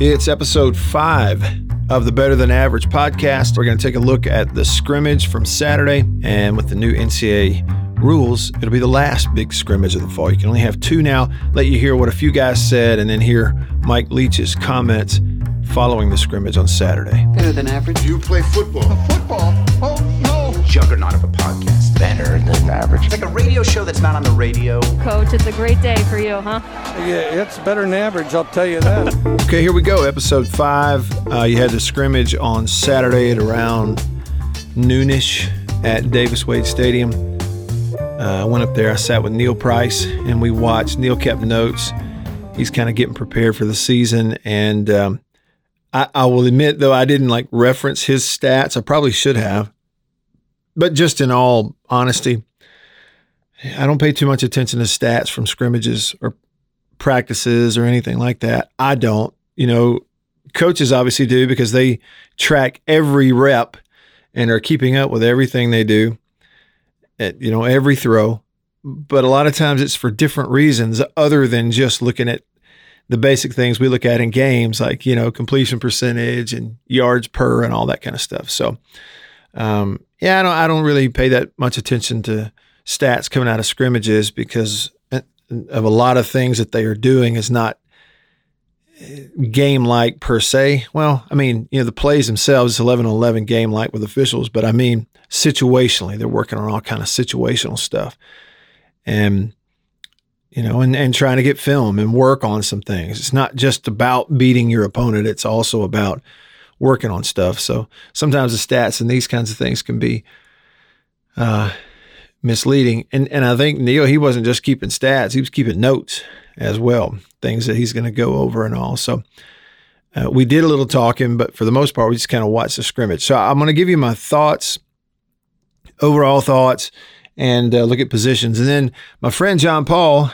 It's episode five of the Better Than Average podcast. We're going to take a look at the scrimmage from Saturday, and with the new NCAA rules, it'll be the last big scrimmage of the fall. You can only have two now. Let you hear what a few guys said, and then hear Mike Leach's comments following the scrimmage on Saturday. Better than average. You play football. Football? Oh, no. Juggernaut of a podcast. Better than average. It's Like a radio show that's not on the radio. Coach, it's a great day for you, huh? Yeah, it's better than average, I'll tell you that. Okay, here we go. Episode five. Uh, you had the scrimmage on Saturday at around noonish at Davis Wade Stadium. Uh, I went up there. I sat with Neil Price and we watched. Neil kept notes. He's kind of getting prepared for the season. And um, I, I will admit, though, I didn't like reference his stats. I probably should have. But just in all honesty, I don't pay too much attention to stats from scrimmages or practices or anything like that. I don't. You know, coaches obviously do because they track every rep and are keeping up with everything they do at, you know, every throw. But a lot of times it's for different reasons other than just looking at the basic things we look at in games, like, you know, completion percentage and yards per and all that kind of stuff. So, um, yeah, I don't, I don't really pay that much attention to stats coming out of scrimmages because eh, of a lot of things that they are doing is not eh, game like per se. Well, I mean, you know, the plays themselves, is 11 on 11 game like with officials, but I mean, situationally, they're working on all kind of situational stuff. And, you know, and, and trying to get film and work on some things. It's not just about beating your opponent, it's also about working on stuff. So sometimes the stats and these kinds of things can be uh, misleading. And and I think Neil, he wasn't just keeping stats; he was keeping notes as well, things that he's going to go over and all. So uh, we did a little talking, but for the most part, we just kind of watched the scrimmage. So I'm going to give you my thoughts, overall thoughts, and uh, look at positions. And then my friend John Paul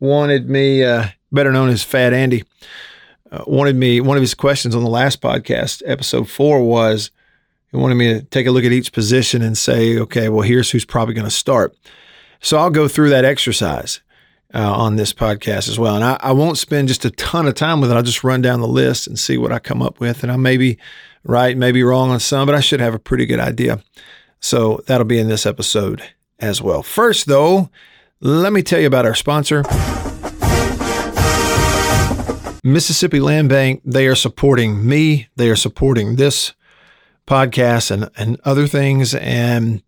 wanted me, uh, better known as Fat Andy, uh, wanted me. One of his questions on the last podcast, episode four, was he wanted me to take a look at each position and say, okay, well, here's who's probably going to start. So I'll go through that exercise uh, on this podcast as well. And I, I, won't spend just a ton of time with it. I'll just run down the list and see what I come up with. And I may be right, maybe wrong on some, but I should have a pretty good idea. So that'll be in this episode as well. First, though, let me tell you about our sponsor. Mississippi Land Bank, they are supporting me. They are supporting this podcast and, and other things. And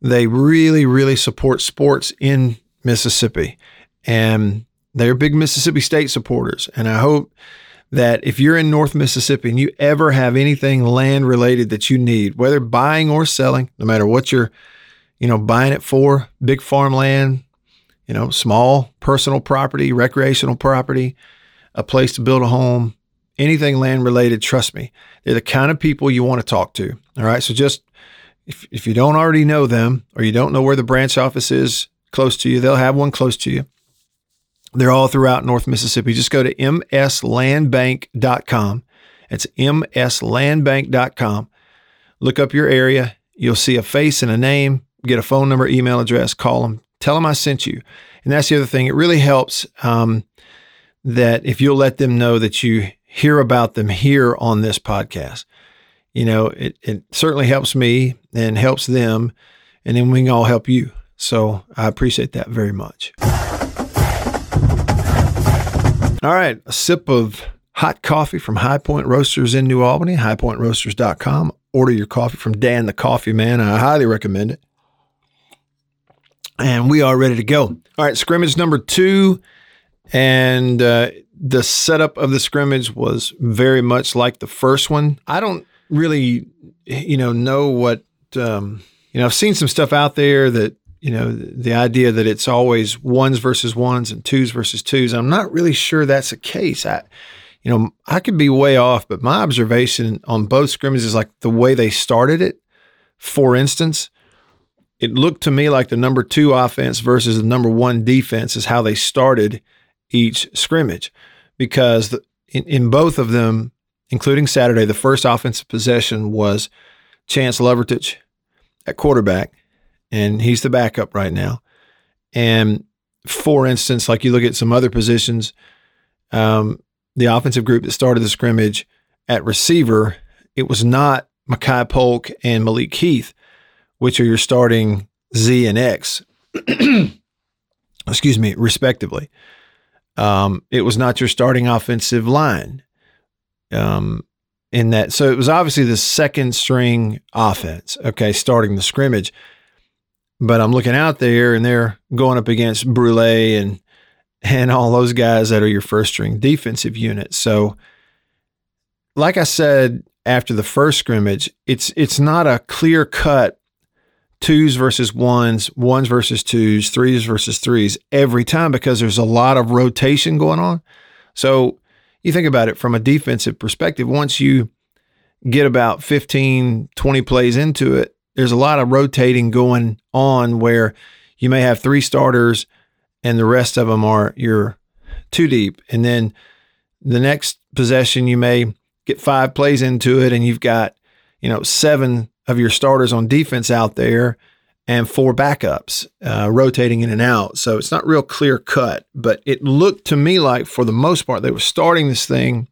they really, really support sports in Mississippi. And they're big Mississippi State supporters. And I hope that if you're in North Mississippi and you ever have anything land related that you need, whether buying or selling, no matter what you're, you know, buying it for, big farmland, you know, small personal property, recreational property, a place to build a home, anything land related, trust me, they're the kind of people you want to talk to. All right. So just if, if you don't already know them or you don't know where the branch office is close to you, they'll have one close to you. They're all throughout North Mississippi. Just go to mslandbank.com. It's mslandbank.com. Look up your area. You'll see a face and a name, get a phone number, email address, call them, tell them I sent you. And that's the other thing. It really helps um, that if you'll let them know that you hear about them here on this podcast. You know, it, it certainly helps me and helps them, and then we can all help you. So I appreciate that very much. All right, a sip of hot coffee from High Point Roasters in New Albany, highpointroasters.com. Order your coffee from Dan the Coffee Man. I highly recommend it. And we are ready to go. All right, scrimmage number two. And uh, the setup of the scrimmage was very much like the first one. I don't really, you know, know what, um, you know, I've seen some stuff out there that you know, the idea that it's always ones versus ones and twos versus twos. I'm not really sure that's the case. I, you know, I could be way off, but my observation on both scrimmages is like the way they started it. For instance, it looked to me like the number two offense versus the number one defense is how they started each scrimmage, because in, in both of them, including Saturday, the first offensive possession was Chance Lovertich at quarterback and he's the backup right now. And for instance, like you look at some other positions, um, the offensive group that started the scrimmage at receiver, it was not Makai Polk and Malik Heath, which are your starting Z and X, excuse me, respectively. Um, it was not your starting offensive line. Um, in that, so it was obviously the second string offense, okay, starting the scrimmage. But I'm looking out there and they're going up against Brule and and all those guys that are your first string defensive unit. So, like I said after the first scrimmage, it's it's not a clear cut twos versus ones, ones versus twos, threes versus threes every time because there's a lot of rotation going on. So you think about it from a defensive perspective, once you get about 15, 20 plays into it, there's a lot of rotating going on where you may have three starters and the rest of them are your two deep. And then the next possession, you may get five plays into it and you've got, you know, seven of your starters on defense out there and four backups uh, rotating in and out. So it's not real clear cut, but it looked to me like for the most part, they were starting this thing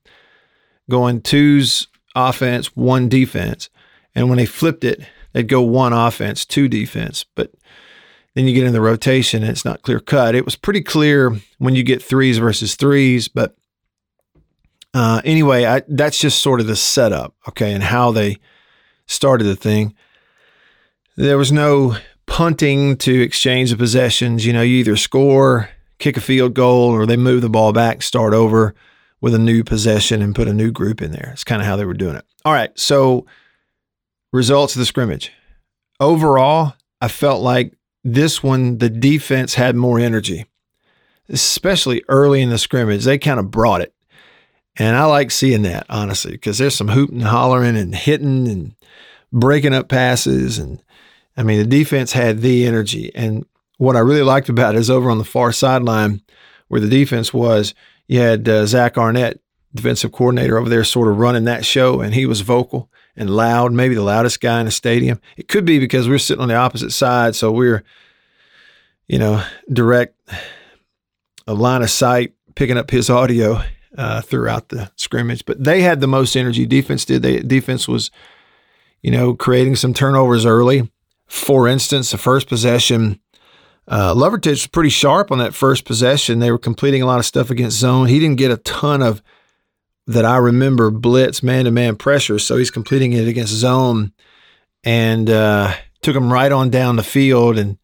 going twos offense, one defense. And when they flipped it, they'd go one offense, two defense. But then you get in the rotation and it's not clear cut. It was pretty clear when you get threes versus threes, but uh, anyway, I, that's just sort of the setup, okay, and how they started the thing. There was no punting to exchange the possessions. You know, you either score, kick a field goal, or they move the ball back, start over with a new possession and put a new group in there. It's kind of how they were doing it. All right, so results of the scrimmage. Overall, I felt like this one, the defense had more energy, especially early in the scrimmage. They kind of brought it. And I like seeing that, honestly, because there's some hooting and hollering and hitting and breaking up passes. And I mean, the defense had the energy. And what I really liked about it is over on the far sideline where the defense was, you had uh, Zach Arnett, defensive coordinator over there, sort of running that show, and he was vocal and loud, maybe the loudest guy in the stadium. It could be because we are sitting on the opposite side, so we we're, you know, direct a line of sight picking up his audio uh, throughout the scrimmage. But they had the most energy. Defense did. They defense was, you know, creating some turnovers early. For instance, the first possession, uh, Lovertich was pretty sharp on that first possession. They were completing a lot of stuff against zone. He didn't get a ton of that I remember blitz man to man pressure. So he's completing it against zone and uh, took him right on down the field and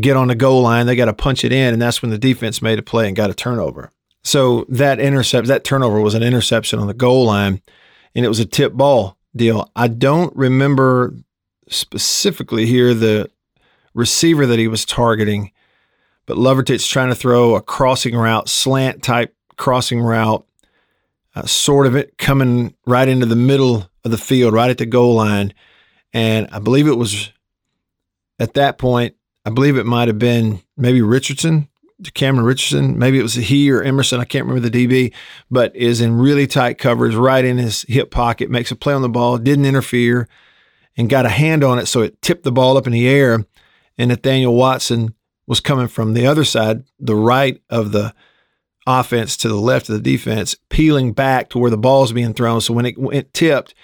get on the goal line. They got to punch it in. And that's when the defense made a play and got a turnover. So that intercept, that turnover was an interception on the goal line and it was a tip ball deal. I don't remember specifically here the receiver that he was targeting, but Lovertich trying to throw a crossing route, slant type crossing route uh, sort of it coming right into the middle of the field, right at the goal line. And I believe it was at that point, I believe it might have been maybe Richardson, Cameron Richardson. Maybe it was he or Emerson. I can't remember the DB, but is in really tight coverage, right in his hip pocket, makes a play on the ball, didn't interfere, and got a hand on it. So it tipped the ball up in the air. And Nathaniel Watson was coming from the other side, the right of the offense to the left of the defense, peeling back to where the ball's being thrown. So when it went tipped,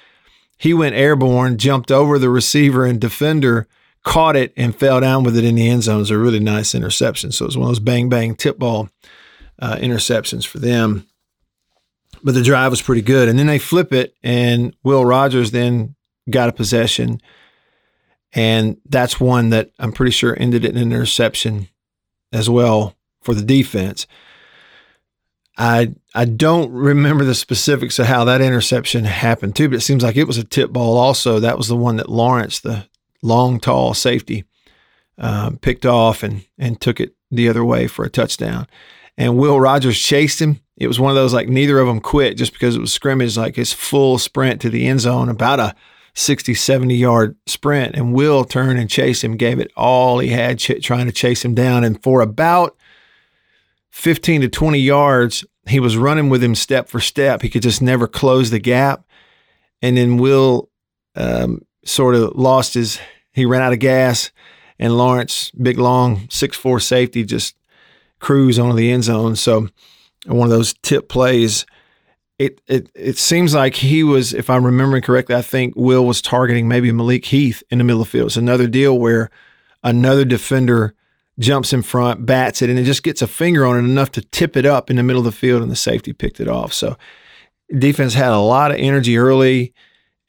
he went airborne, jumped over the receiver and defender, caught it, and fell down with it in the end zone. It was a really nice interception. So it was one of those bang bang tip ball uh, interceptions for them. But the drive was pretty good. And then they flip it, and Will Rogers then got a possession. And that's one that I'm pretty sure ended in an interception as well for the defense. I I don't remember the specifics of how that interception happened too, but it seems like it was a tip ball. Also, that was the one that Lawrence, the long, tall safety, um, picked off and and took it the other way for a touchdown. And Will Rogers chased him. It was one of those like neither of them quit just because it was scrimmage, like his full sprint to the end zone, about a 60, 70 yard sprint. And Will turned and chased him, gave it all he had, ch- trying to chase him down. And for about 15 to 20 yards, he was running with him step for step. He could just never close the gap. And then Will um, sort of lost his, he ran out of gas. And Lawrence, big, long, six four safety, just cruise onto the end zone. So one of those tip plays. it it it seems like he was, if I'm remembering correctly, I think Will was targeting maybe Malik Heath in the middle of the field. It's another deal where another defender jumps in front, bats it, and it just gets a finger on it enough to tip it up in the middle of the field, and the safety picked it off. So defense had a lot of energy early,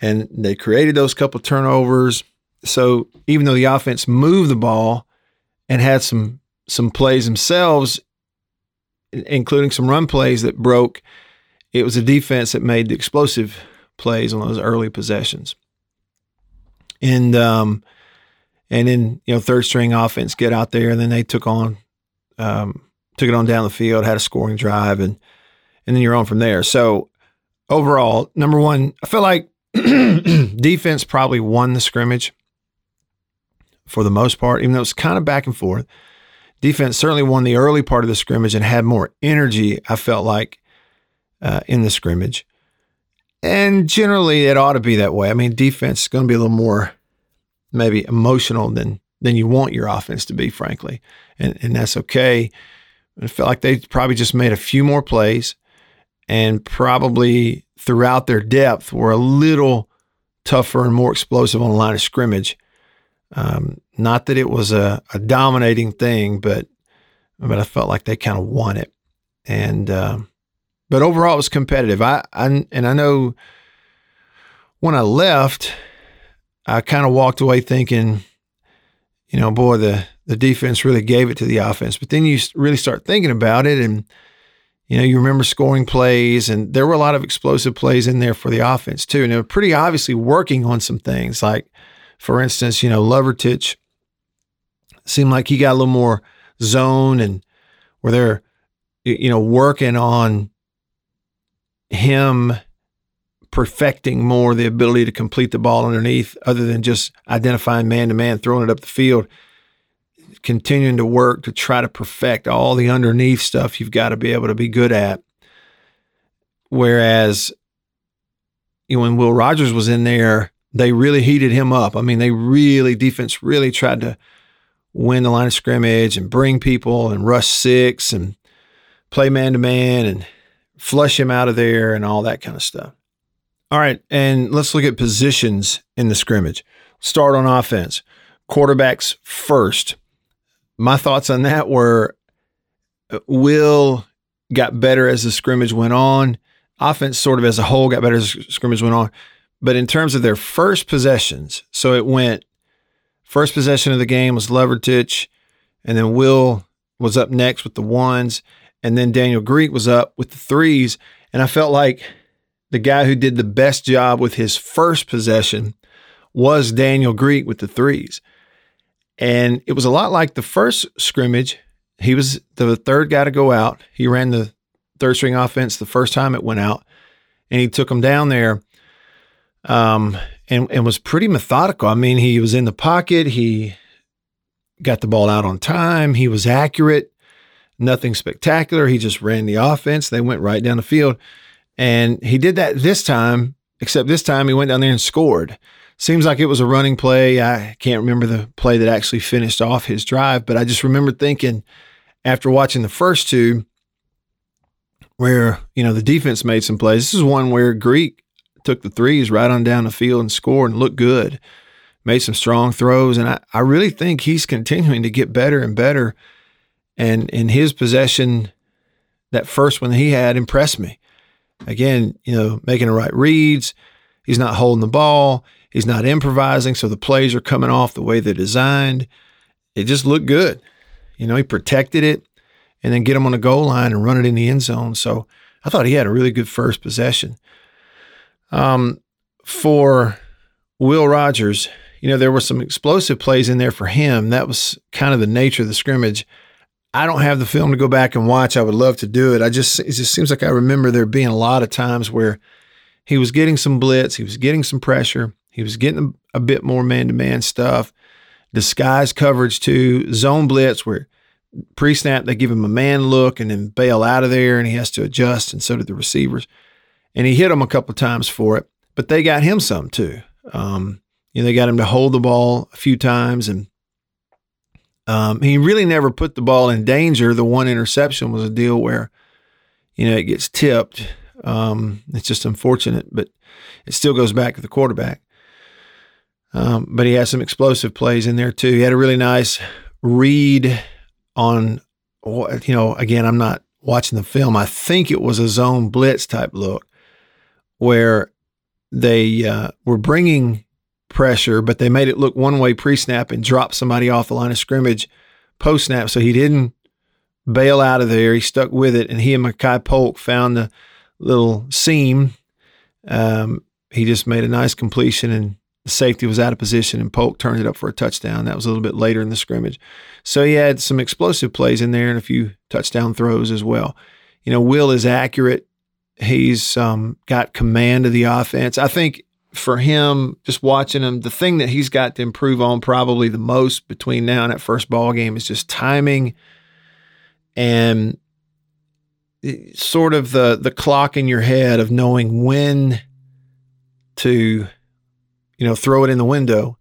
and they created those couple turnovers. So even though the offense moved the ball and had some some plays themselves, including some run plays that broke it was a defense that made the explosive plays on those early possessions. And um, and then you know third string offense get out there, and then they took on um, took it on down the field, had a scoring drive, and and then you're on from there. So overall, number one, I feel like defense probably won the scrimmage for the most part, even though it's kind of back and forth. Defense certainly won the early part of the scrimmage and had more energy. I felt like uh, in the scrimmage. And generally, it ought to be that way. I mean, defense is going to be a little more maybe emotional than than you want your offense to be, frankly, and and that's okay. I felt like they probably just made a few more plays, and probably throughout their depth were a little tougher and more explosive on the line of scrimmage. Um, not that it was a, a, dominating thing, but but I felt like they kind of won it, and um, but overall, it was competitive. I, I and I know when I left, I kind of walked away thinking, you know, boy, the the defense really gave it to the offense. But then you really start thinking about it, and you know, you remember scoring plays, and there were a lot of explosive plays in there for the offense too. And they were pretty obviously working on some things, like for instance, you know, Lovertich seemed like he got a little more zone, and where they're you know working on him perfecting more the ability to complete the ball underneath other than just identifying man to man, throwing it up the field, continuing to work to try to perfect all the underneath stuff you've got to be able to be good at. Whereas you know, when Will Rogers was in there, they really heated him up. I mean, they really, defense really tried to win the line of scrimmage and bring people and rush six and play man to man and flush him out of there and all that kind of stuff. All right, and let's look at positions in the scrimmage. Start on offense. Quarterbacks first. My thoughts on that were uh, Will got better as the scrimmage went on. Offense, sort of as a whole, got better as the scrimmage went on. But in terms of their first possessions, so it went first possession of the game was Lovertich, and then Will was up next with the ones, and then Daniel Greek was up with the threes. And I felt like the guy who did the best job with his first possession was Daniel Greek with the threes. And it was a lot like the first scrimmage. He was the third guy to go out. He ran the third string offense the first time it went out, and he took him down there. Um, and and was pretty methodical. I mean, he was in the pocket. He got the ball out on time. He was accurate nothing spectacular. He just ran the offense. They went right down the field. And he did that this time, except this time he went down there and scored. Seems like it was a running play. I can't remember the play that actually finished off his drive, but I just remember thinking after watching the first two where, you know, the defense made some plays. This is one where Greek took the threes right on down the field and scored and looked good, made some strong throws. And I, I really think he's continuing to get better and better and in his possession, that first one he had impressed me. Again, you know, making the right reads. He's not holding the ball. He's not improvising. So the plays are coming off the way they're designed. It just looked good. You know, he protected it and then get him on the goal line and run it in the end zone. So I thought he had a really good first possession. Um, for Will Rogers, you know, there were some explosive plays in there for him. That was kind of the nature of the scrimmage. I don't have the film to go back and watch. I would love to do it. I just it just seems like I remember there being a lot of times where he was getting some blitz, he was getting some pressure, he was getting a, bit more man to man stuff, disguise coverage too, zone blitz where pre snap they give him a man look and then bail out of there and he has to adjust, and so did the receivers. And he hit them a couple times for it, but they got him some too. Um, you know, they got him to hold the ball a few times and um, he really never put the ball in danger. The one interception was a deal where, you know, it gets tipped Um, it's just unfortunate, but it still goes back to the quarterback. Um, but he has some explosive plays in there too. He had a really nice read on, you know, again, I'm not watching the film. I think it was a zone blitz type look where they uh, were bringing pressure, but they made it look one way pre snap and dropped somebody off the line of scrimmage post snap. So he didn't bail out of there. He stuck with it, and he and Makai Polk found the little seam. Um, he just made a nice completion, and the safety was out of position, and Polk turned it up for a touchdown. That was a little bit later in the scrimmage. So he had some explosive plays in there and a few touchdown throws as well. You know, Will is accurate. He's um, got command of the offense. I think for him, just watching him, the thing that he's got to improve on probably the most between now and that first ball game is just timing and sort of the the clock in your head of knowing when to you know throw it in the window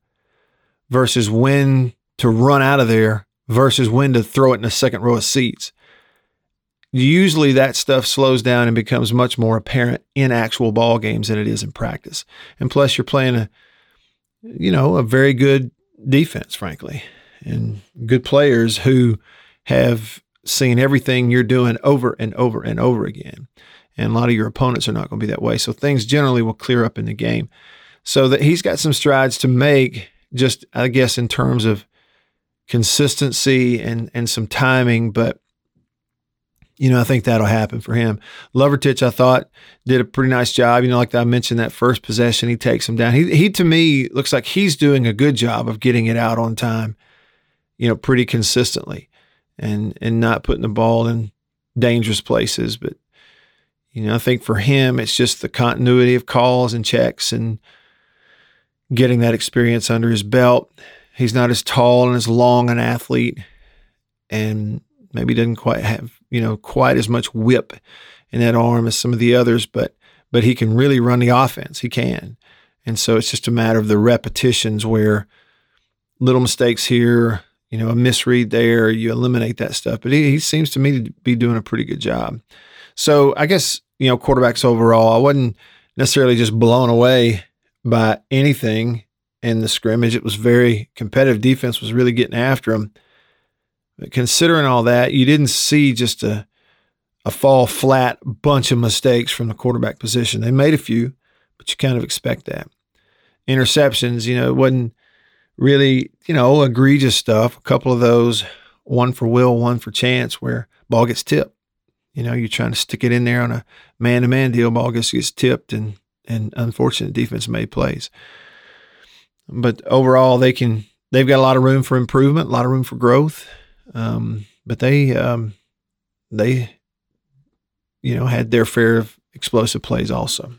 versus when to run out of there versus when to throw it in the second row of seats usually that stuff slows down and becomes much more apparent in actual ball games than it is in practice and plus you're playing a you know a very good defense frankly and good players who have seen everything you're doing over and over and over again. And a lot of your opponents are not going to be that way. So things generally will clear up in the game. So that he's got some strides to make, just I guess in terms of consistency and and some timing, but you know, I think that'll happen for him. Lovertich, I thought, did a pretty nice job. You know, like I mentioned, that first possession, he takes him down. He, he to me looks like he's doing a good job of getting it out on time, you know, pretty consistently and and not putting the ball in dangerous places. But you know, I think for him, it's just the continuity of calls and checks and getting that experience under his belt. He's not as tall and as long an athlete, and maybe doesn't quite have you know quite as much whip in that arm as some of the others, but but he can really run the offense. He can, and so it's just a matter of the repetitions where little mistakes here, you know, a misread there, you eliminate that stuff. But he, he seems to me to be doing a pretty good job. So I guess, you know, quarterbacks overall, I wasn't necessarily just blown away by anything in the scrimmage. It was very competitive. Defense was really getting after him. But considering all that, you didn't see just a a fall flat bunch of mistakes from the quarterback position. They made a few, but you kind of expect that. Interceptions, you know, it wasn't really, you know, egregious stuff. A couple of those, one for Will, one for Chance, where ball gets tipped. You know, you're trying to stick it in there on a man to man deal, ball gets, gets tipped, and and unfortunate defense made plays. But overall, they can they've got a lot of room for improvement, a lot of room for growth. Um, but they um, they you know had their fair of explosive plays also.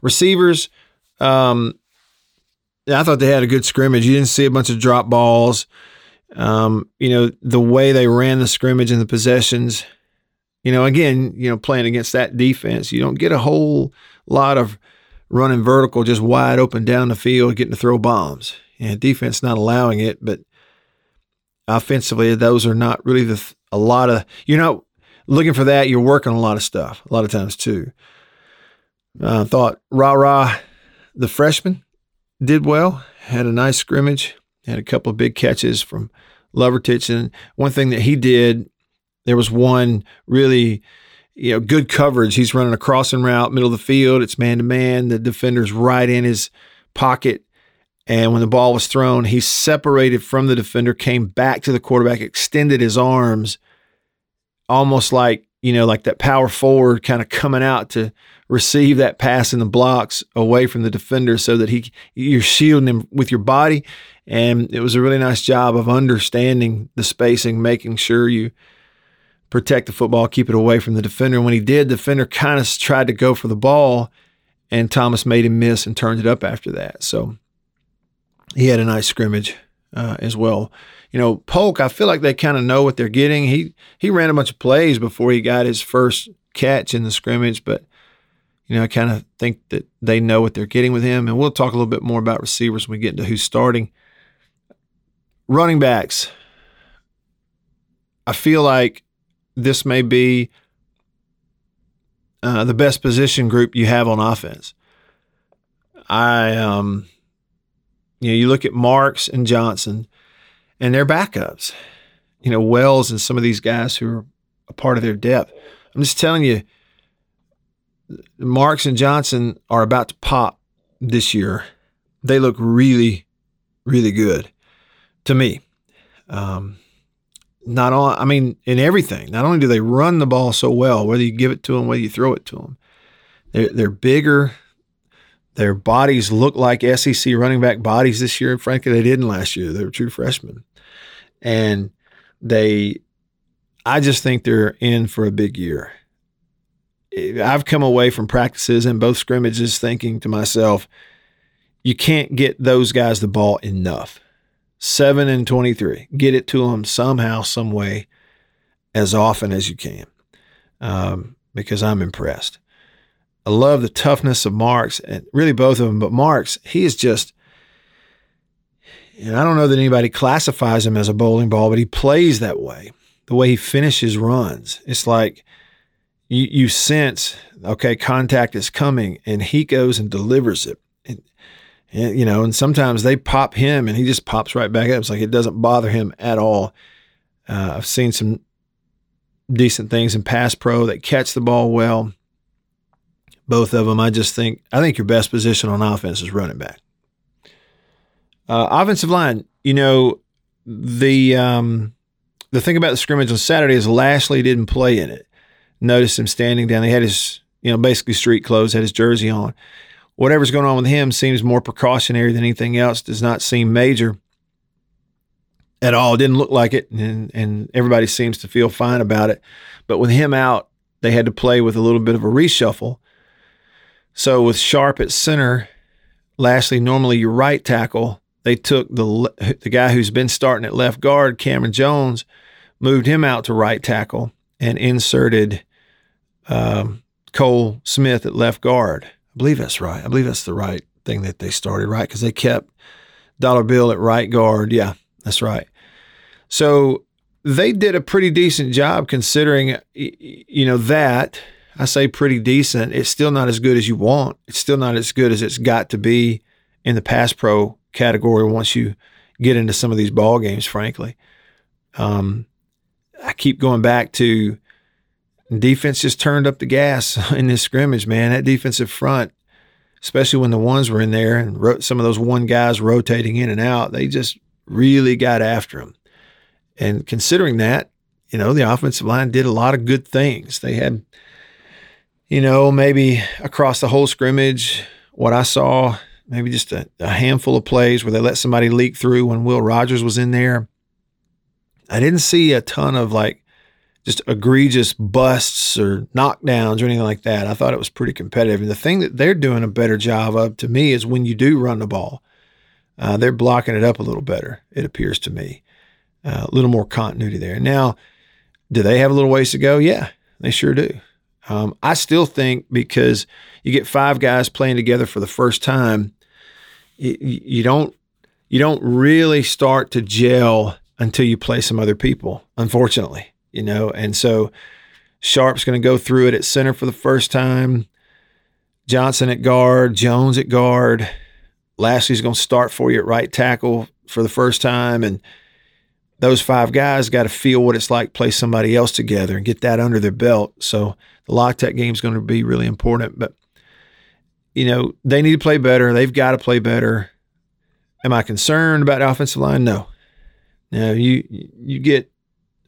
Receivers, um, I thought they had a good scrimmage. You didn't see a bunch of drop balls. Um, you know, the way they ran the scrimmage and the possessions, you know, again, you know, playing against that defense, you don't get a whole lot of running vertical, just wide open down the field, getting to throw bombs. And defense not allowing it, but offensively, those are not really the a lot of you're not looking for that. You're working a lot of stuff a lot of times too. I uh, thought Rara, the freshman, did well, had a nice scrimmage, had a couple of big catches from Lovertich. And one thing that he did, there was one really, you know, good coverage. He's running a crossing route, middle of the field. It's man to man. The defender's right in his pocket. And when the ball was thrown, he separated from the defender, came back to the quarterback, extended his arms, almost like, you know, like that power forward kind of coming out to receive that pass in the blocks away from the defender so that he you're shielding him with your body. And it was a really nice job of understanding the spacing, making sure you protect the football, keep it away from the defender. And when he did, the defender kind of tried to go for the ball, and Thomas made him miss and turned it up after that. So he had a nice scrimmage uh, as well. You know, Polk, I feel like they kind of know what they're getting. He he ran a bunch of plays before he got his first catch in the scrimmage, but you know, I kind of think that they know what they're getting with him. And we'll talk a little bit more about receivers when we get into who's starting. Running backs. I feel like this may be uh, the best position group you have on offense. I, um, you know, you look at Marks and Johnson, and their backups. You know, Wells and some of these guys who are a part of their depth. I'm just telling you, Marks and Johnson are about to pop this year. They look really, really good to me. Um, not all, I mean, in everything. Not only do they run the ball so well, whether you give it to them, whether you throw it to them, they're, they're bigger. Their bodies look like SEC running back bodies this year. And frankly, they didn't last year. They were true freshmen. And they, I just think they're in for a big year. I've come away from practices and both scrimmages thinking to myself, you can't get those guys the ball enough. Seven and 23. Get it to them somehow, some way, as often as you can, um, because I'm impressed. I love the toughness of Marks, and really both of them, but Marks, he is just, and I don't know that anybody classifies him as a bowling ball, but he plays that way. The way he finishes runs, it's like you you sense, okay, contact is coming, and he goes and delivers it. And, you know, and sometimes they pop him, and he just pops right back up. It's like it doesn't bother him at all. Uh, I've seen some decent things in pass pro that catch the ball well. Both of them, I just think, I think your best position on offense is running back. Uh, offensive line, you know, the um, the thing about the scrimmage on Saturday is Lashley didn't play in it. Noticed him standing down. He had his, you know, basically street clothes, had his jersey on. Whatever's going on with him seems more precautionary than anything else. Does not seem major at all. Didn't look like it, and and everybody seems to feel fine about it. But with him out, they had to play with a little bit of a reshuffle. So with Sharp at center, Lashley normally your right tackle, they took the the guy who's been starting at left guard, Cameron Jones, moved him out to right tackle and inserted um, Cole Smith at left guard. Believe that's right. I believe that's the right thing that they started, right? Because they kept Dollar Bill at right guard. Yeah, that's right. So they did a pretty decent job considering, you know, that. I say pretty decent. It's still not as good as you want. It's still not as good as it's got to be in the pass pro category once you get into some of these ball games, frankly. Um, I keep going back to defense just turned up the gas in this scrimmage, man. That defensive front, especially when the ones were in there and ro- some of those one guys rotating in and out, they just really got after them. And considering that, you know, the offensive line did a lot of good things. They had, you know, maybe across the whole scrimmage, what I saw, maybe just a, a handful of plays where they let somebody leak through when Will Rogers was in there. I didn't see a ton of like just egregious busts or knockdowns or anything like that. I thought it was pretty competitive. And the thing that they're doing a better job of to me is when you do run the ball, uh, they're blocking it up a little better, it appears to me. Uh, a little more continuity there. Now, do they have a little ways to go? Yeah, they sure do. Um, I still think because you get five guys playing together for the first time, you, you don't you don't really start to gel until you play some other people. Unfortunately, you know, and so Sharp's going to go through it at center for the first time. Johnson at guard, Jones at guard. Lashley's going to start for you at right tackle for the first time, and those five guys got to feel what it's like play somebody else together and get that under their belt. So the La Tech game is going to be really important. But, you know, they need to play better. They've got to play better. Am I concerned about the offensive line? No. Now, you you get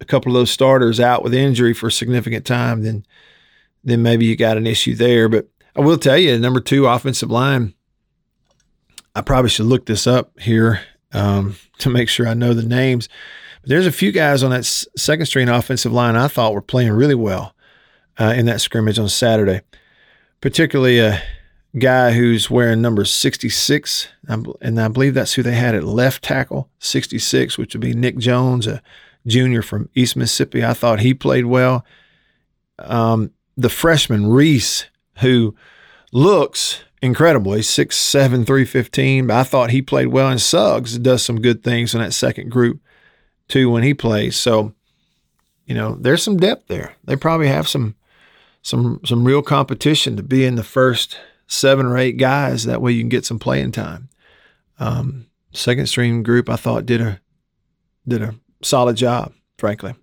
a couple of those starters out with injury for a significant time, then then maybe you got an issue there. But I will tell you, number two offensive line, I probably should look this up here um, to make sure I know the names. But there's a few guys on that second string offensive line I thought were playing really well uh, in that scrimmage on Saturday, particularly a guy who's wearing number 66. And I believe that's who they had at left tackle, 66, which would be Nick Jones, a junior from East Mississippi. I thought he played well. Um, the freshman, Reese, who looks incredible. He's 6'7, 315, but I thought he played well. And Suggs does some good things in that second group, too, when he plays. So, you know, there's some depth there. They probably have some some some real competition to be in the first seven or eight guys. That way you can get some playing time. Um, second stream group, I thought did a did a solid job, frankly.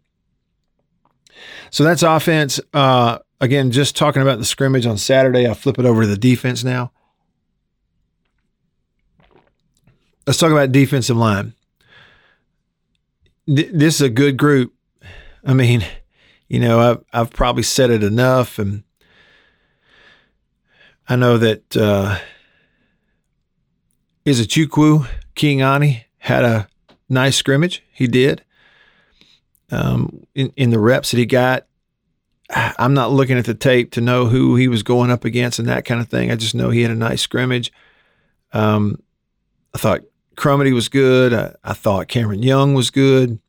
So that's offense. Uh, again, just talking about the scrimmage on Saturday. I flip it over to the defense now. Let's talk about defensive line. Th- this is a good group. I mean, you know, I've, I've probably said it enough, and I know that uh, Ezechukwu Kiangani had a nice scrimmage. He did. Um, in, in the reps that he got, I'm not looking at the tape to know who he was going up against and that kind of thing. I just know he had a nice scrimmage. Um, I thought Crumedy was good. I, I, thought Cameron Young was good.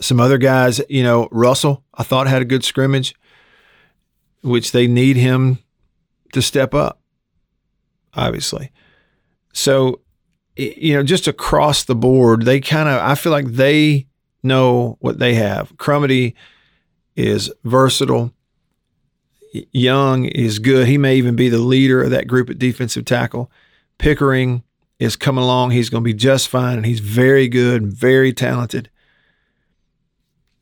Some other guys, you know, Russell, I thought had a good scrimmage, which they need him to step up, obviously. So, you know, just across the board, they kind of, I feel like they know what they have. Crumedy is versatile. Young is good. He may even be the leader of that group at defensive tackle. Pickering is coming along. He's going to be just fine, and he's very good and very talented.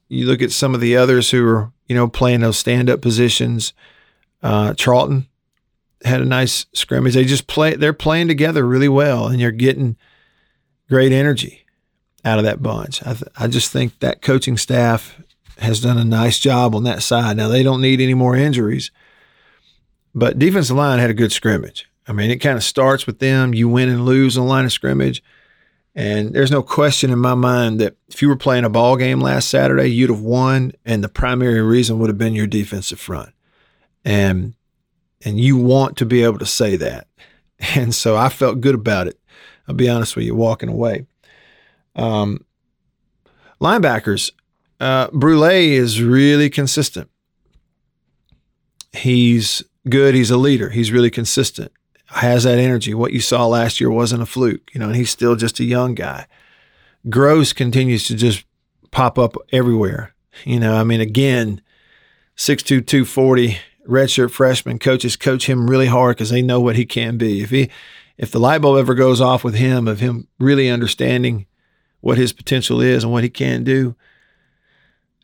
You look at some of the others who are, you know, playing those stand-up positions. Uh, Charlton had a nice scrimmage. They just play. They're playing together really well, and you're getting great energy out of that bunch. I, th- I just think that coaching staff has done a nice job on that side. Now they don't need any more injuries, but defensive line had a good scrimmage. I mean, it kind of starts with them. You win and lose on line of scrimmage. And there's no question in my mind that if you were playing a ball game last Saturday, you'd have won, and the primary reason would have been your defensive front. And and you want to be able to say that. And so I felt good about it. I'll be honest with you, walking away. Um, linebackers, uh, Brule is really consistent. He's good. He's a leader. He's really consistent has that energy. What you saw last year wasn't a fluke, you know, and he's still just a young guy. Gross continues to just pop up everywhere. You know, I mean, again, 6'2, 240, redshirt freshman coaches coach him really hard because they know what he can be. If he, if the light bulb ever goes off with him, of him really understanding what his potential is and what he can do,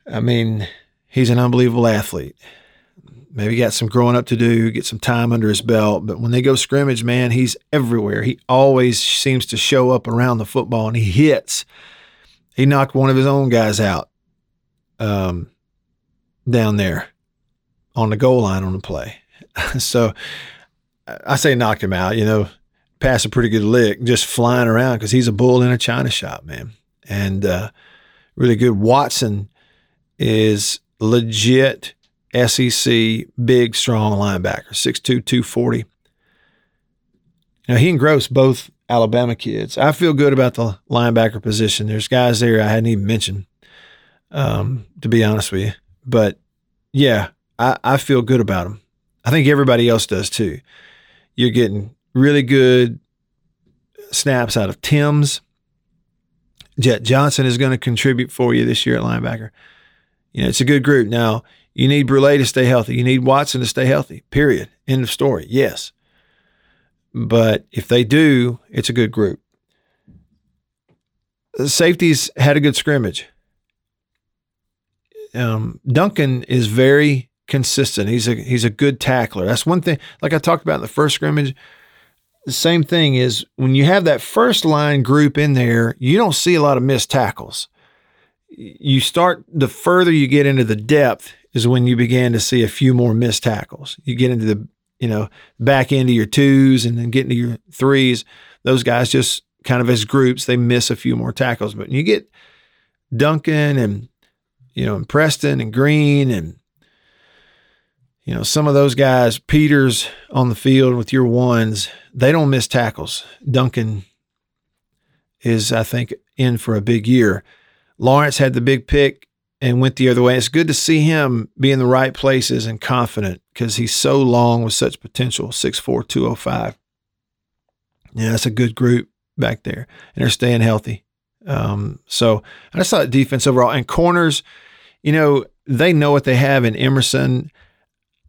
I mean, he's an unbelievable athlete maybe got some growing up to do, get some time under his belt. But when they go scrimmage, man, he's everywhere. He always seems to show up around the football and he hits. He knocked one of his own guys out um, down there on the goal line on the play. so I say knocked him out, you know, pass a pretty good lick, just flying around because he's a bull in a china shop, man. And uh, really good. Watson is legit SEC, big, strong linebacker, 6'2, 240. Now, he and Gross, both Alabama kids. I feel good about the linebacker position. There's guys there I hadn't even mentioned, um, to be honest with you. But yeah, I, I feel good about them. I think everybody else does too. You're getting really good snaps out of Tim's. Jett Johnson is going to contribute for you this year at linebacker. You know, it's a good group. Now, you need Brule to stay healthy. You need Watson to stay healthy. Period. End of story. Yes. But if they do, it's a good group. The safeties had a good scrimmage. Um, Duncan is very consistent. He's a he's a good tackler. That's one thing. Like I talked about in the first scrimmage, the same thing is when you have that first line group in there, you don't see a lot of missed tackles. You start the further you get into the depth, is when you begin to see a few more missed tackles. You get into the, you know, back into your twos and then get into your threes. Those guys just kind of as groups, they miss a few more tackles. But you get Duncan and, you know, and Preston and Green and, you know, some of those guys, Peters on the field with your ones, they don't miss tackles. Duncan is, I think, in for a big year. Lawrence had the big pick and went the other way. It's good to see him be in the right places and confident because he's so long with such potential 6'4, 205. Yeah, that's a good group back there, and they're staying healthy. Um, so I just thought defense overall and corners, you know, they know what they have in Emerson.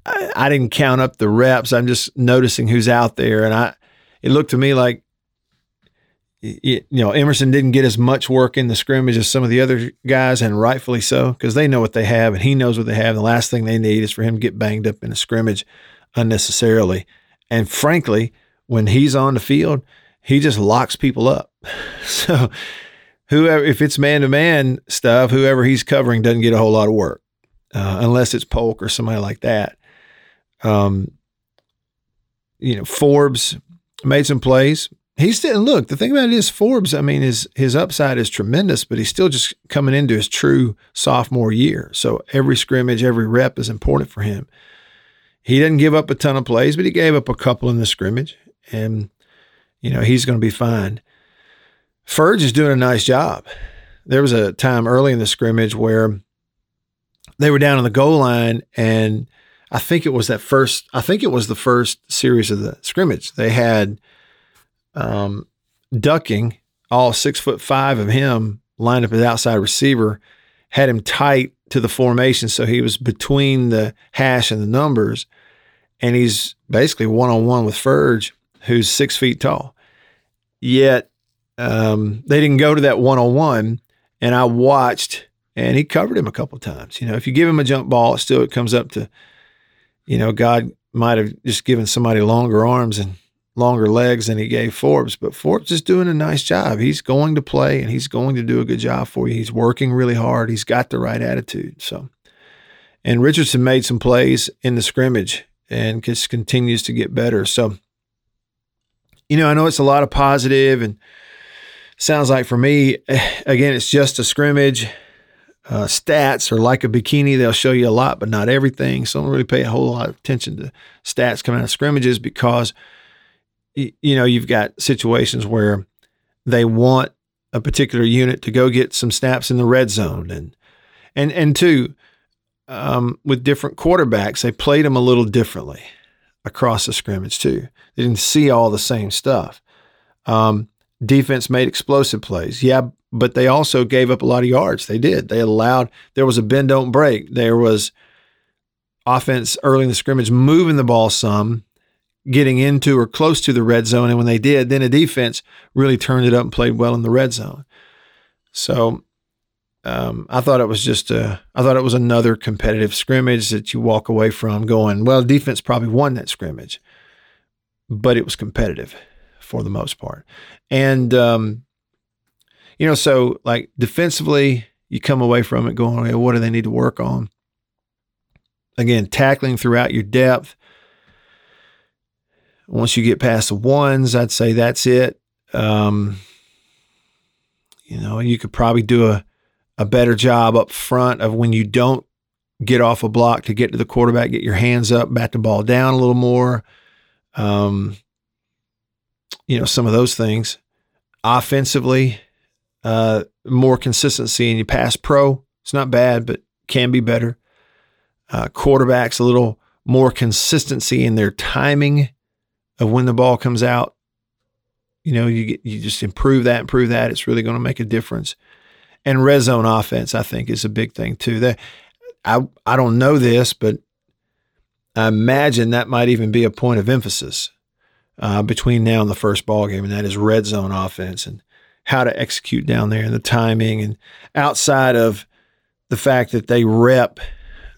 I, I didn't count up the reps. I'm just noticing who's out there, and I it looked to me like you know Emerson didn't get as much work in the scrimmage as some of the other guys, and rightfully so because they know what they have, and he knows what they have. The last thing they need is for him to get banged up in a scrimmage unnecessarily. And frankly, when he's on the field, he just locks people up. So whoever, if it's man to man stuff, whoever he's covering doesn't get a whole lot of work, uh, unless it's Polk or somebody like that. Um, you know, Forbes made some plays. He's still look. The thing about it is Forbes. I mean, his his upside is tremendous, but he's still just coming into his true sophomore year. So every scrimmage, every rep is important for him. He didn't give up a ton of plays, but he gave up a couple in the scrimmage, and you know he's going to be fine. Furge is doing a nice job. There was a time early in the scrimmage where they were down on the goal line, and I think it was that first. I think it was the first series of the scrimmage. They had um, Ducking all six foot five of him lined up as outside receiver, had him tight to the formation, so he was between the hash and the numbers, and he's basically one on one with Furge, who's six feet tall. Yet um, they didn't go to that one on one, and I watched, and he covered him a couple times. You know, if you give him a jump ball, it still it comes up to, you know, God might have just given somebody longer arms and longer legs than he gave Forbes, but Forbes is doing a nice job. He's going to play and he's going to do a good job for you. He's working really hard. He's got the right attitude. So, and Richardson made some plays in the scrimmage and just continues to get better. So, you know, I know it's a lot of positive and sounds like for me, again, it's just a scrimmage. Uh, stats are like a bikini; they'll show you a lot, but not everything. So, don't really pay a whole lot of attention to stats coming out of scrimmages because you know, you've got situations where they want a particular unit to go get some snaps in the red zone, and and and two, um, with different quarterbacks, they played them a little differently across the scrimmage too. They didn't see all the same stuff. Um, defense made explosive plays, yeah, but they also gave up a lot of yards. They did. They allowed. There was a bend don't break. There was offense early in the scrimmage moving the ball some getting into or close to the red zone. And when they did, then the defense really turned it up and played well in the red zone. So um, I thought it was just a, I thought it was another competitive scrimmage that you walk away from going, well, defense probably won that scrimmage, but it was competitive for the most part. And, um, you know, so like defensively, you come away from it going, okay, what do they need to work on? Again, tackling throughout your depth, once you get past the ones, I'd say that's it. Um, you know, you could probably do a, a better job up front of when you don't get off a block to get to the quarterback, get your hands up, bat the ball down a little more. Um, you know, some of those things. Offensively, uh, more consistency in your pass pro. It's not bad, but can be better. Uh, quarterbacks, a little more consistency in their timing of when the ball comes out. You know, you you just improve that, improve that. It's really going to make a difference. And red zone offense, I think, is a big thing too. That I I don't know this, but I imagine that might even be a point of emphasis uh, between now and the first ball game, and that is red zone offense and how to execute down there and the timing and outside of the fact that they rep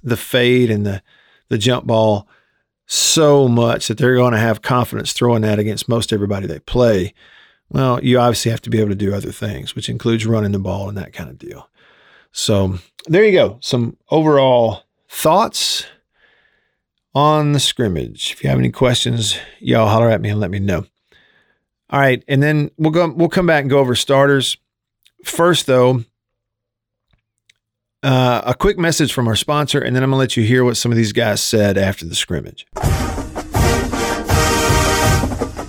the fade and the the jump ball so much that they're going to have confidence throwing that against most everybody they play. Well, you obviously have to be able to do other things, which includes running the ball and that kind of deal. So there you go. Some overall thoughts on the scrimmage. If you have any questions, y'all holler at me and let me know. All right, and then we'll go. We'll come back and go over starters. First, though, uh, a quick message from our sponsor, and then I'm to let you hear what some of these guys said after the scrimmage.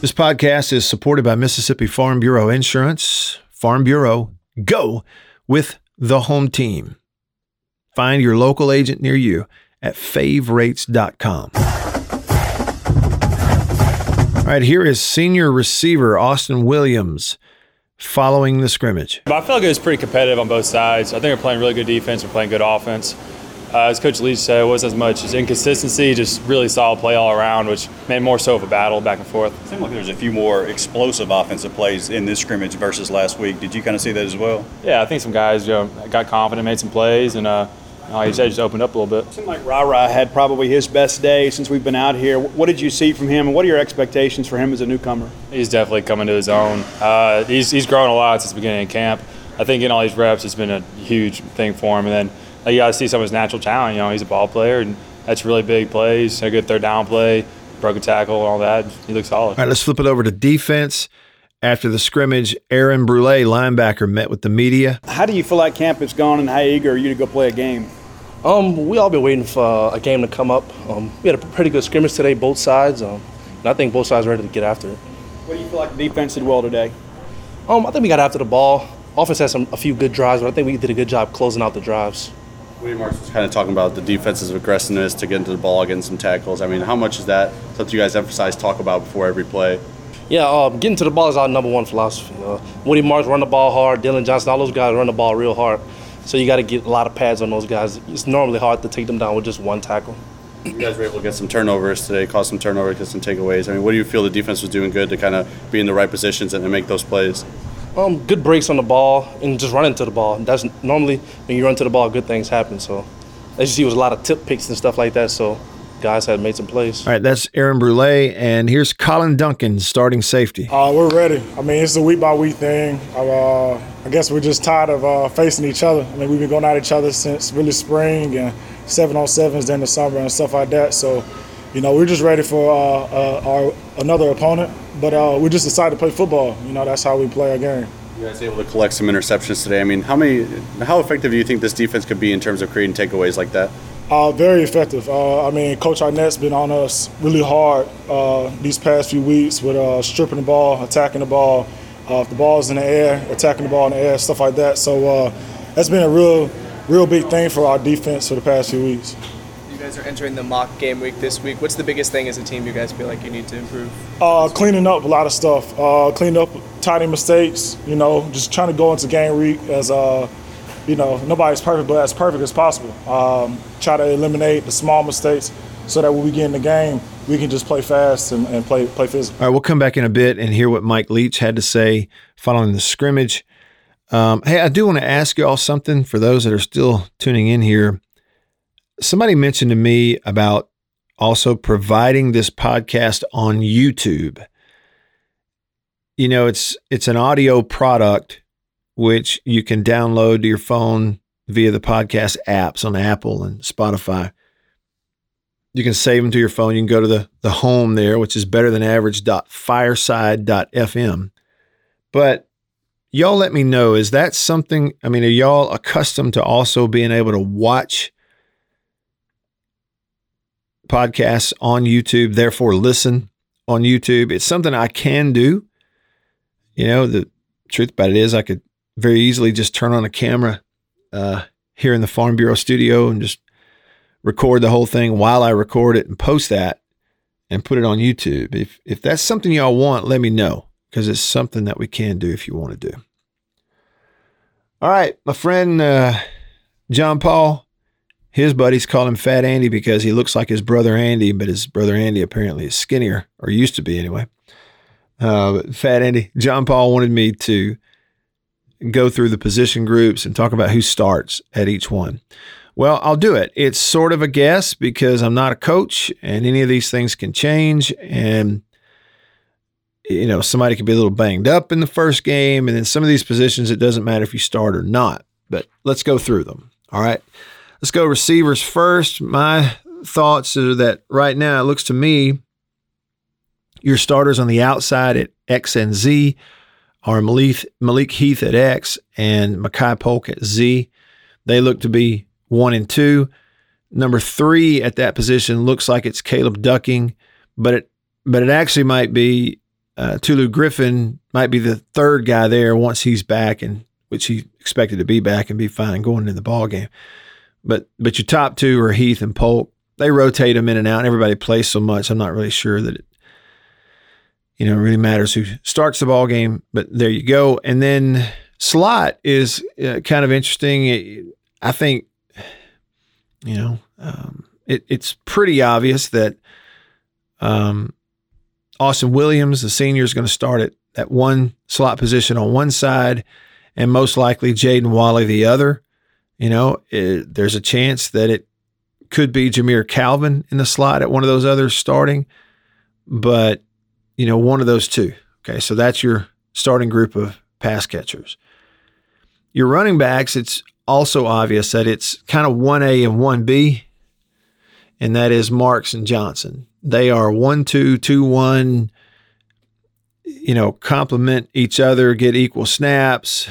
This podcast is supported by Mississippi Farm Bureau Insurance. Farm Bureau, go with the home team. Find your local agent near you at favrates.com. All right, here is senior receiver Austin Williams following the scrimmage. I feel like it was pretty competitive on both sides. I think we're playing really good defense. We're playing good offense. Uh, as Coach Leach said, it wasn't as much as inconsistency, just really solid play all around, which made more so of a battle back and forth. It seemed like there's a few more explosive offensive plays in this scrimmage versus last week. Did you kind of see that as well? Yeah, I think some guys you know, got confident, made some plays, and uh, like you said, just opened up a little bit. It Seemed like Rara had probably his best day since we've been out here. What did you see from him, and what are your expectations for him as a newcomer? He's definitely coming to his own. Uh, he's, he's grown a lot since the beginning of camp. I think in all these reps, it's been a huge thing for him. And then like, you got to see some of his natural talent. You know, he's a ball player, and that's really big plays. A good third down play, broken tackle, all that. He looks solid. All right, let's flip it over to defense. After the scrimmage, Aaron Brule, linebacker, met with the media. How do you feel like camp has gone, and how eager are you to go play a game? Um, we all been waiting for a game to come up. Um, we had a pretty good scrimmage today, both sides, um, and I think both sides are ready to get after it. What do you feel like the defense did well today? Um, I think we got after the ball. Offense had some a few good drives, but I think we did a good job closing out the drives. William Marks was kind of talking about the defense's aggressiveness to get into the ball, getting some tackles. I mean, how much is that something you guys emphasize, talk about before every play? Yeah, um, getting to the ball is our number one philosophy. Uh, Woody Marks run the ball hard. Dillon Johnson, all those guys run the ball real hard. So you got to get a lot of pads on those guys. It's normally hard to take them down with just one tackle. You guys were able to get some turnovers today, cause some turnovers, get some takeaways. I mean, what do you feel the defense was doing good to kind of be in the right positions and, and make those plays? Um, good breaks on the ball and just running to the ball. That's normally when you run to the ball, good things happen. So as you see, it was a lot of tip picks and stuff like that. So guys had made some plays. All right, that's Aaron Brule, and here's Colin Duncan, starting safety. Uh, we're ready. I mean, it's a week by week thing. Uh, I guess we're just tired of uh, facing each other. I mean, we've been going at each other since really spring and seven on sevens during the summer and stuff like that. So, you know, we're just ready for uh, uh, our another opponent. But uh, we just decided to play football. You know, that's how we play our game. You guys able to collect some interceptions today. I mean, how many, how effective do you think this defense could be in terms of creating takeaways like that? Uh, very effective. Uh, I mean, Coach Arnett's been on us really hard uh, these past few weeks with uh, stripping the ball, attacking the ball. Uh, if the ball's in the air, attacking the ball in the air, stuff like that. So uh, that's been a real, real big thing for our defense for the past few weeks. You guys are entering the mock game week this week. What's the biggest thing as a team you guys feel like you need to improve? Uh, cleaning up a lot of stuff. Uh, cleaning up tiny mistakes. You know, just trying to go into game week as uh, you know, nobody's perfect, but as perfect as possible. Um, try to eliminate the small mistakes so that when we get in the game, we can just play fast and, and play play physical. All right, we'll come back in a bit and hear what Mike Leach had to say following the scrimmage. Um, hey, I do want to ask you all something for those that are still tuning in here. Somebody mentioned to me about also providing this podcast on YouTube. You know, it's it's an audio product which you can download to your phone via the podcast apps on Apple and Spotify. You can save them to your phone. You can go to the, the home there, which is better than average.fireside.fm. But y'all let me know is that something, I mean, are y'all accustomed to also being able to watch podcasts on YouTube, therefore listen on YouTube? It's something I can do. You know, the truth about it is I could very easily just turn on a camera uh, here in the Farm Bureau studio and just record the whole thing while I record it and post that and put it on YouTube. If if that's something y'all want, let me know because it's something that we can do if you want to do. All right, my friend uh, John Paul, his buddies call him Fat Andy because he looks like his brother Andy, but his brother Andy apparently is skinnier or used to be anyway. Uh, Fat Andy, John Paul wanted me to go through the position groups and talk about who starts at each one. Well, I'll do it. It's sort of a guess because I'm not a coach and any of these things can change. And, you know, somebody could be a little banged up in the first game. And then some of these positions, it doesn't matter if you start or not. But let's go through them. All right. Let's go receivers first. My thoughts are that right now it looks to me your starters on the outside at X and Z are Malik, Malik Heath at X and Makai Polk at Z. They look to be one and two. Number three at that position looks like it's Caleb Ducking, but it but it actually might be uh, Tulu Griffin might be the third guy there once he's back and which he expected to be back and be fine going in the ball game. But but your top two are Heath and Polk. They rotate them in and out. Everybody plays so much. I'm not really sure that it you know, it really matters who starts the ball game, but there you go. And then slot is uh, kind of interesting. I think You know, um, it, it's pretty obvious that um, Austin Williams, the senior, is going to start at that one slot position on one side, and most likely Jaden Walley the other. You know, it, there's a chance that it could be Jamire Calvin in the slot at one of those others starting, but you know, one of those two. Okay, so that's your starting group of pass catchers. Your running backs, it's also obvious that it's kind of 1A and 1B, and that is Marks and Johnson. They are 1 2, 2 1, you know, complement each other, get equal snaps.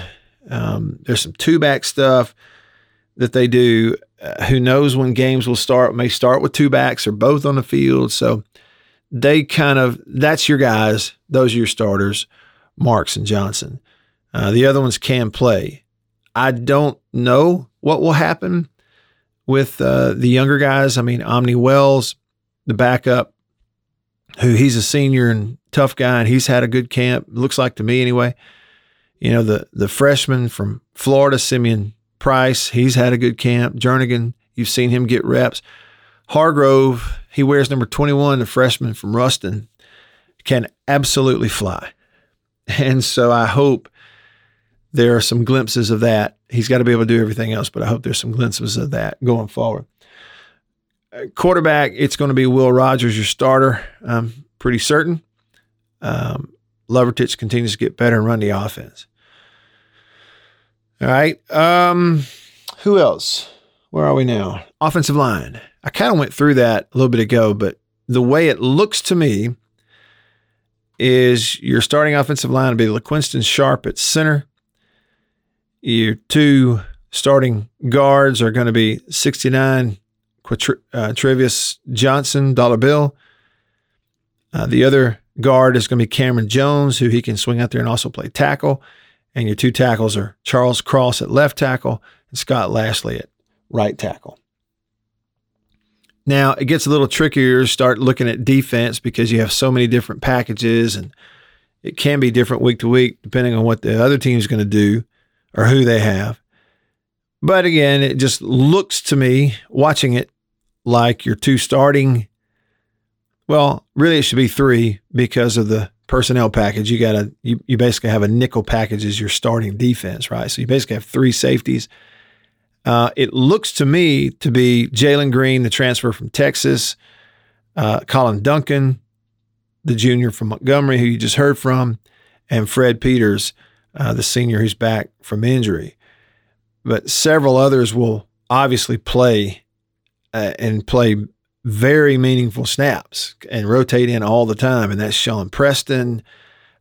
Um, there's some two back stuff that they do. Uh, who knows when games will start? May start with two backs or both on the field. So they kind of, that's your guys. Those are your starters, Marks and Johnson. Uh, the other ones can play. I don't know what will happen with uh, the younger guys. I mean, Omni Wells, the backup, who he's a senior and tough guy, and he's had a good camp. Looks like to me anyway. You know, the the freshman from Florida, Simeon Price, he's had a good camp. Jernigan, you've seen him get reps. Hargrove, he wears number 21, the freshman from Ruston, can absolutely fly. And so I hope there are some glimpses of that. He's got to be able to do everything else, but I hope there's some glimpses of that going forward. Uh, quarterback, it's going to be Will Rogers, your starter. I'm pretty certain. Um, Lovertich continues to get better and run the offense. All right. Um, who else? Where are we now? Offensive line. I kind of went through that a little bit ago, but the way it looks to me is your starting offensive line will be LaQuinston Sharp at center. Your two starting guards are going to be 69 Quatri- uh, Trevius Johnson, dollar bill. Uh, the other guard is going to be Cameron Jones, who he can swing out there and also play tackle. And your two tackles are Charles Cross at left tackle and Scott Lashley at right tackle. Now it gets a little trickier to start looking at defense because you have so many different packages and it can be different week to week depending on what the other team is going to do or who they have. But again, it just looks to me, watching it, like your two starting. Well, really, it should be three because of the personnel package. You got to you, you basically have a nickel package as your starting defense, right? So you basically have three safeties. Uh, it looks to me to be Jalen Green, the transfer from Texas, uh, Colin Duncan, the junior from Montgomery, who you just heard from, and Fred Peters, uh, the senior who's back from injury. But several others will obviously play uh, and play very meaningful snaps and rotate in all the time. And that's Shawn Preston.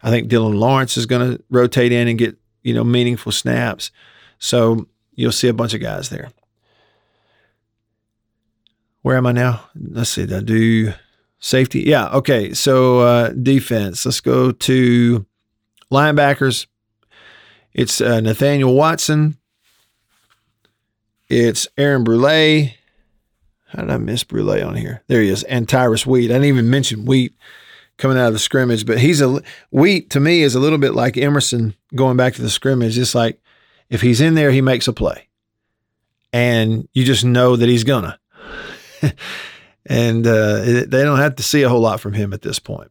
I think Dylan Lawrence is going to rotate in and get, you know, meaningful snaps. So you'll see a bunch of guys there. Where am I now? Let's see. Did I do safety? Yeah. Okay. So uh, defense. Let's go to linebackers. It's uh, Nathaniel Watson. It's Aaron Brule. How did I miss Brule on here? There he is. And Tyrus Wheat. I didn't even mention Wheat coming out of the scrimmage, but he's a Wheat to me is a little bit like Emerson going back to the scrimmage. Just like if he's in there, he makes a play, and you just know that he's gonna. and uh, they don't have to see a whole lot from him at this point.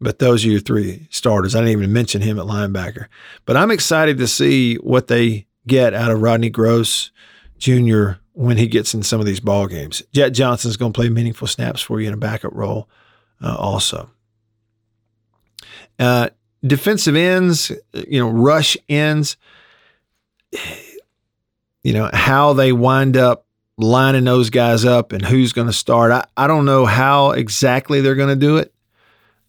But those are your three starters. I didn't even mention him at linebacker. But I'm excited to see what they get out of Rodney Groce Jr. when he gets in some of these ball games. Jett Johnson's going to play meaningful snaps for you in a backup role, uh, also. Uh, defensive ends, you know, rush ends. You know how they wind up lining those guys up and who's going to start. I, I don't know how exactly they're going to do it,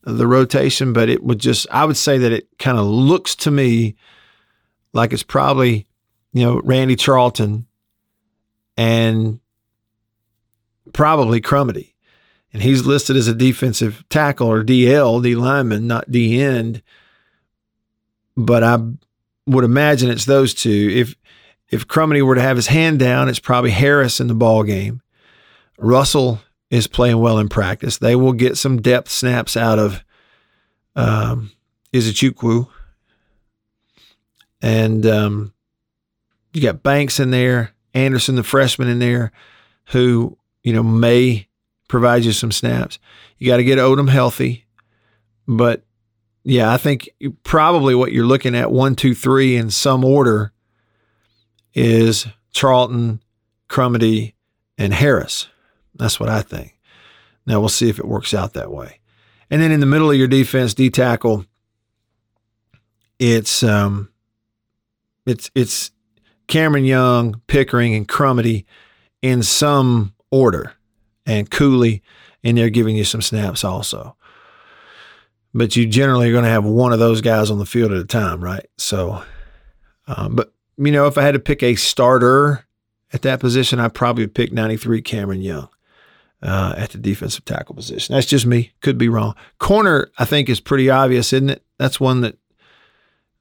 the rotation, but it would just, I would say that it kind of looks to me like it's probably, you know, Randy Charlton and probably Crumedy. And he's listed as a defensive tackle or DL, D lineman, not D end. But I would imagine it's those two. If if Crumedy were to have his hand down, it's probably Harris in the ball game. Russell is playing well in practice. They will get some depth snaps out of um, Izuchukwu. And um, you got Banks in there, Anderson, the freshman, in there. who, you know, may provide you some snaps. You got to get Odom healthy. But yeah, I think probably what you're looking at one, two, three in some order is Charlton, Crumedy, and Harris. That's what I think. Now we'll see if it works out that way. And then in the middle of your defense, D tackle, it's um, it's it's Cameron Young, Pickering, and Crumedy in some order, and Cooley, and they're giving you some snaps also. But you generally are going to have one of those guys on the field at a time, right? So, um, but you know, if I had to pick a starter at that position, I'd probably pick 93 Cameron Young uh, at the defensive tackle position. That's just me. Could be wrong. Corner, I think, is pretty obvious, isn't it? That's one that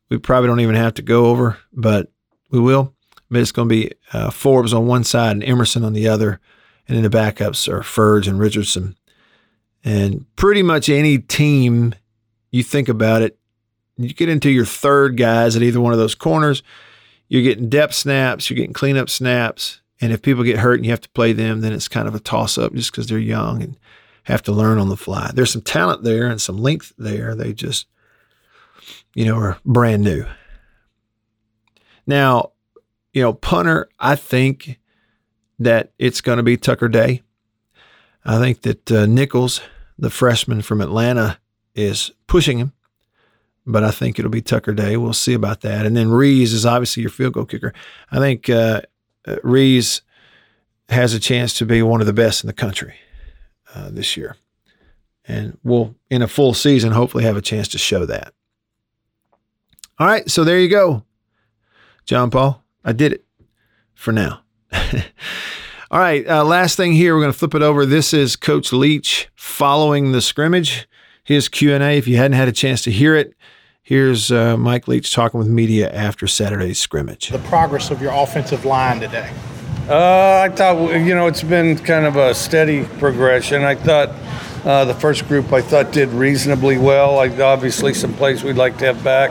we probably don't even have to go over, but we will. But it's going to be uh, Forbes on one side and Emerson on the other. And then the backups are Furge and Richardson. And pretty much any team you think about it, you get into your third guys at either one of those corners, you're getting depth snaps, you're getting cleanup snaps. And if people get hurt and you have to play them, then it's kind of a toss up just because they're young and have to learn on the fly. There's some talent there and some length there. They just, you know, are brand new. Now, you know, punter, I think that it's going to be Tucker Day. I think that uh, Nichols, the freshman from Atlanta, is pushing him, but I think it'll be Tucker Day. We'll see about that. And then Rees is obviously your field goal kicker. I think uh, uh, Rees has a chance to be one of the best in the country uh, this year. And we'll, in a full season, hopefully have a chance to show that. All right, so there you go. John Paul, I did it for now. All right, uh, last thing here, we're going to flip it over. This is Coach Leach following the scrimmage. His Q&A, if you hadn't had a chance to hear it, here's uh, Mike Leach talking with media after Saturday's scrimmage. The progress of your offensive line today. Uh, I thought, you know, it's been kind of a steady progression. I thought uh, the first group I thought did reasonably well. Like obviously some plays we'd like to have back.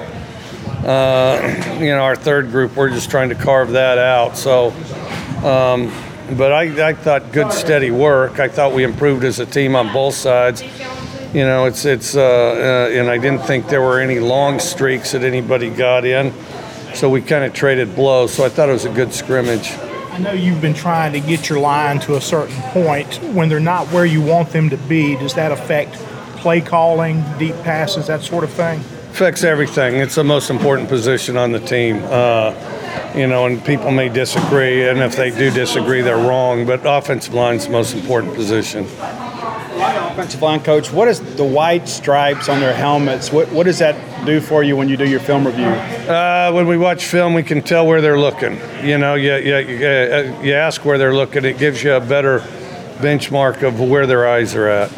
Uh, you know, our third group, we're just trying to carve that out. So, um, but I, I thought good, steady work. I thought we improved as a team on both sides. You know, it's it's, uh, uh, and I didn't think there were any long streaks that anybody got in. So we kind of traded blows. So I thought it was a good scrimmage. I know you've been trying to get your line to a certain point. When they're not where you want them to be, does that affect play calling, deep passes, that sort of thing? Affects everything. It's the most important position on the team. Uh, you know, and people may disagree, and if they do disagree, they're wrong. But offensive line's the most important position. Offensive line coach, what is the white stripes on their helmets? What what does that do for you when you do your film review? Uh, when we watch film, we can tell where they're looking. You know, you, you, you, uh, you ask where they're looking, it gives you a better benchmark of where their eyes are at.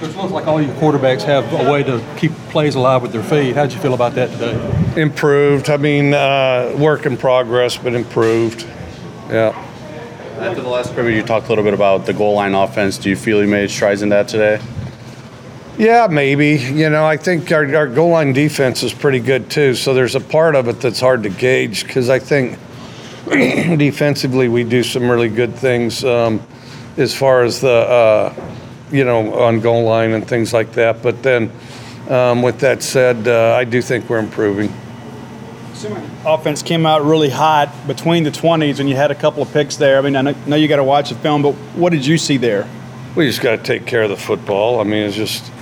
It looks like all your quarterbacks have a way to keep plays alive with their feet. How'd you feel about that today? Improved. I mean, uh, work in progress, but improved. Yeah. After the last scrimmage, you talked a little bit about the goal line offense. Do you feel you made strides in that today? Yeah, maybe. You know, I think our, our goal line defense is pretty good too. So there's a part of it that's hard to gauge because I think defensively we do some really good things um, as far as the, uh, you know, on goal line and things like that. But then um, with that said, uh, I do think we're improving. Offense came out really hot between the 20s, and you had a couple of picks there. I mean, I know, you got to watch the film, but what did you see there? We just got to take care of the football. I mean, it's just,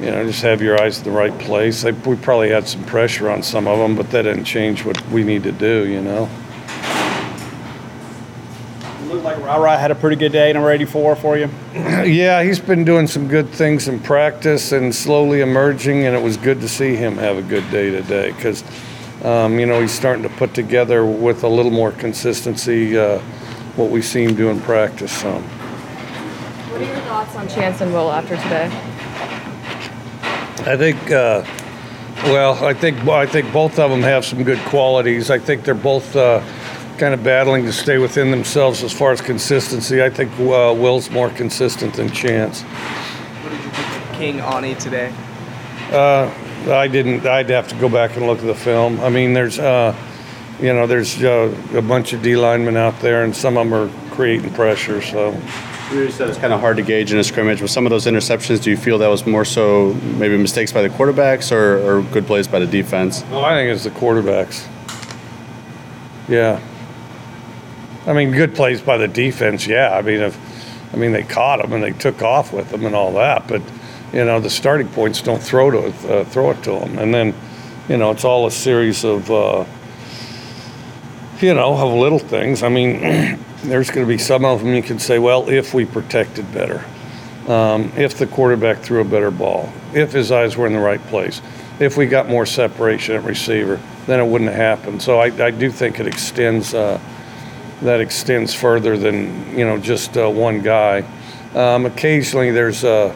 you know, just have your eyes in the right place. We probably had some pressure on some of them, but that didn't change what we need to do, you know. It looked like Rara had a pretty good day, number 84 for you. yeah, he's been doing some good things in practice and slowly emerging, and it was good to see him have a good day today because – um, you know, he's starting to put together with a little more consistency uh, what we see him do in practice. Um, what are your thoughts on Chance and Will after today? I think, uh, well, I think I think both of them have some good qualities. I think they're both uh, kind of battling to stay within themselves as far as consistency. I think uh, Will's more consistent than Chance. What did you think of King Ani today? Uh, I didn't. I'd have to go back and look at the film. I mean, there's, uh, you know, there's uh, a bunch of D linemen out there, and some of them are creating pressure. So. You said it's kind of hard to gauge in a scrimmage. With some of those interceptions, do you feel that was more so maybe mistakes by the quarterbacks or, or good plays by the defense? Oh, I think it's the quarterbacks. Yeah. I mean, good plays by the defense. Yeah. I mean, if I mean they caught them and they took off with them and all that, but you know the starting points don't throw to uh, throw it to them, and then you know it's all a series of uh, you know of little things. I mean, there's going to be some of them you can say, well, if we protected better, um, if the quarterback threw a better ball, if his eyes were in the right place, if we got more separation at receiver, then it wouldn't have happened. So I, I do think it extends. Uh, that extends further than you know just uh, one guy. Um, occasionally, there's a,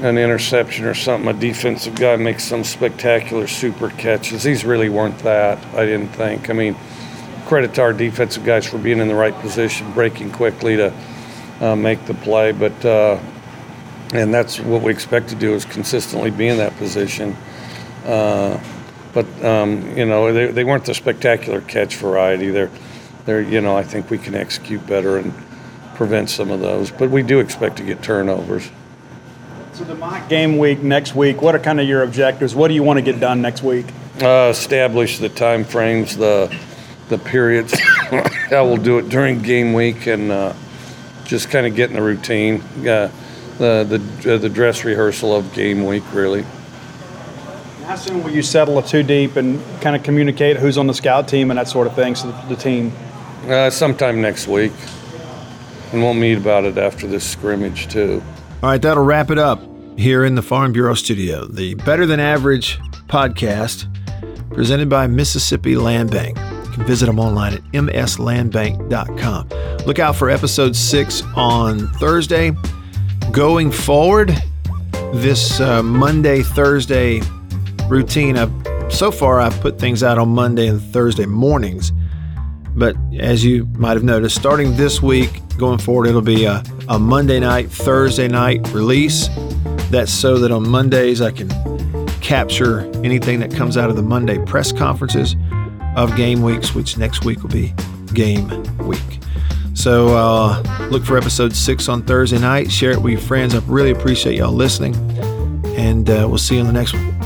an interception or something. A defensive guy makes some spectacular super catches. These really weren't that. I didn't think. I mean, credit to our defensive guys for being in the right position, breaking quickly to uh, make the play. But uh, and that's what we expect to do is consistently be in that position. Uh, but um, you know, they, they weren't the spectacular catch variety. They're there, you know, I think we can execute better and prevent some of those. But we do expect to get turnovers. So the mock game week next week, what are kind of your objectives? What do you want to get done next week? Uh, establish the time frames, the the periods. I will do it during game week and uh, just kind of get in the routine. Uh, the the uh, the dress rehearsal of game week really. How soon will you settle a two deep and kind of communicate who's on the scout team and that sort of thing, so the, the team uh, sometime next week. And we'll meet about it after this scrimmage, too. All right, that'll wrap it up here in the Farm Bureau studio. The Better Than Average podcast presented by Mississippi Land Bank. You can visit them online at mslandbank.com. Look out for episode six on Thursday. Going forward, this uh, Monday, Thursday routine, I've, so far I've put things out on Monday and Thursday mornings. But as you might have noticed, starting this week, going forward, it'll be a, a Monday night, Thursday night release. That's so that on Mondays I can capture anything that comes out of the Monday press conferences of game weeks, which next week will be game week. So uh, look for episode six on Thursday night. Share it with your friends. I really appreciate y'all listening. And uh, we'll see you on the next one.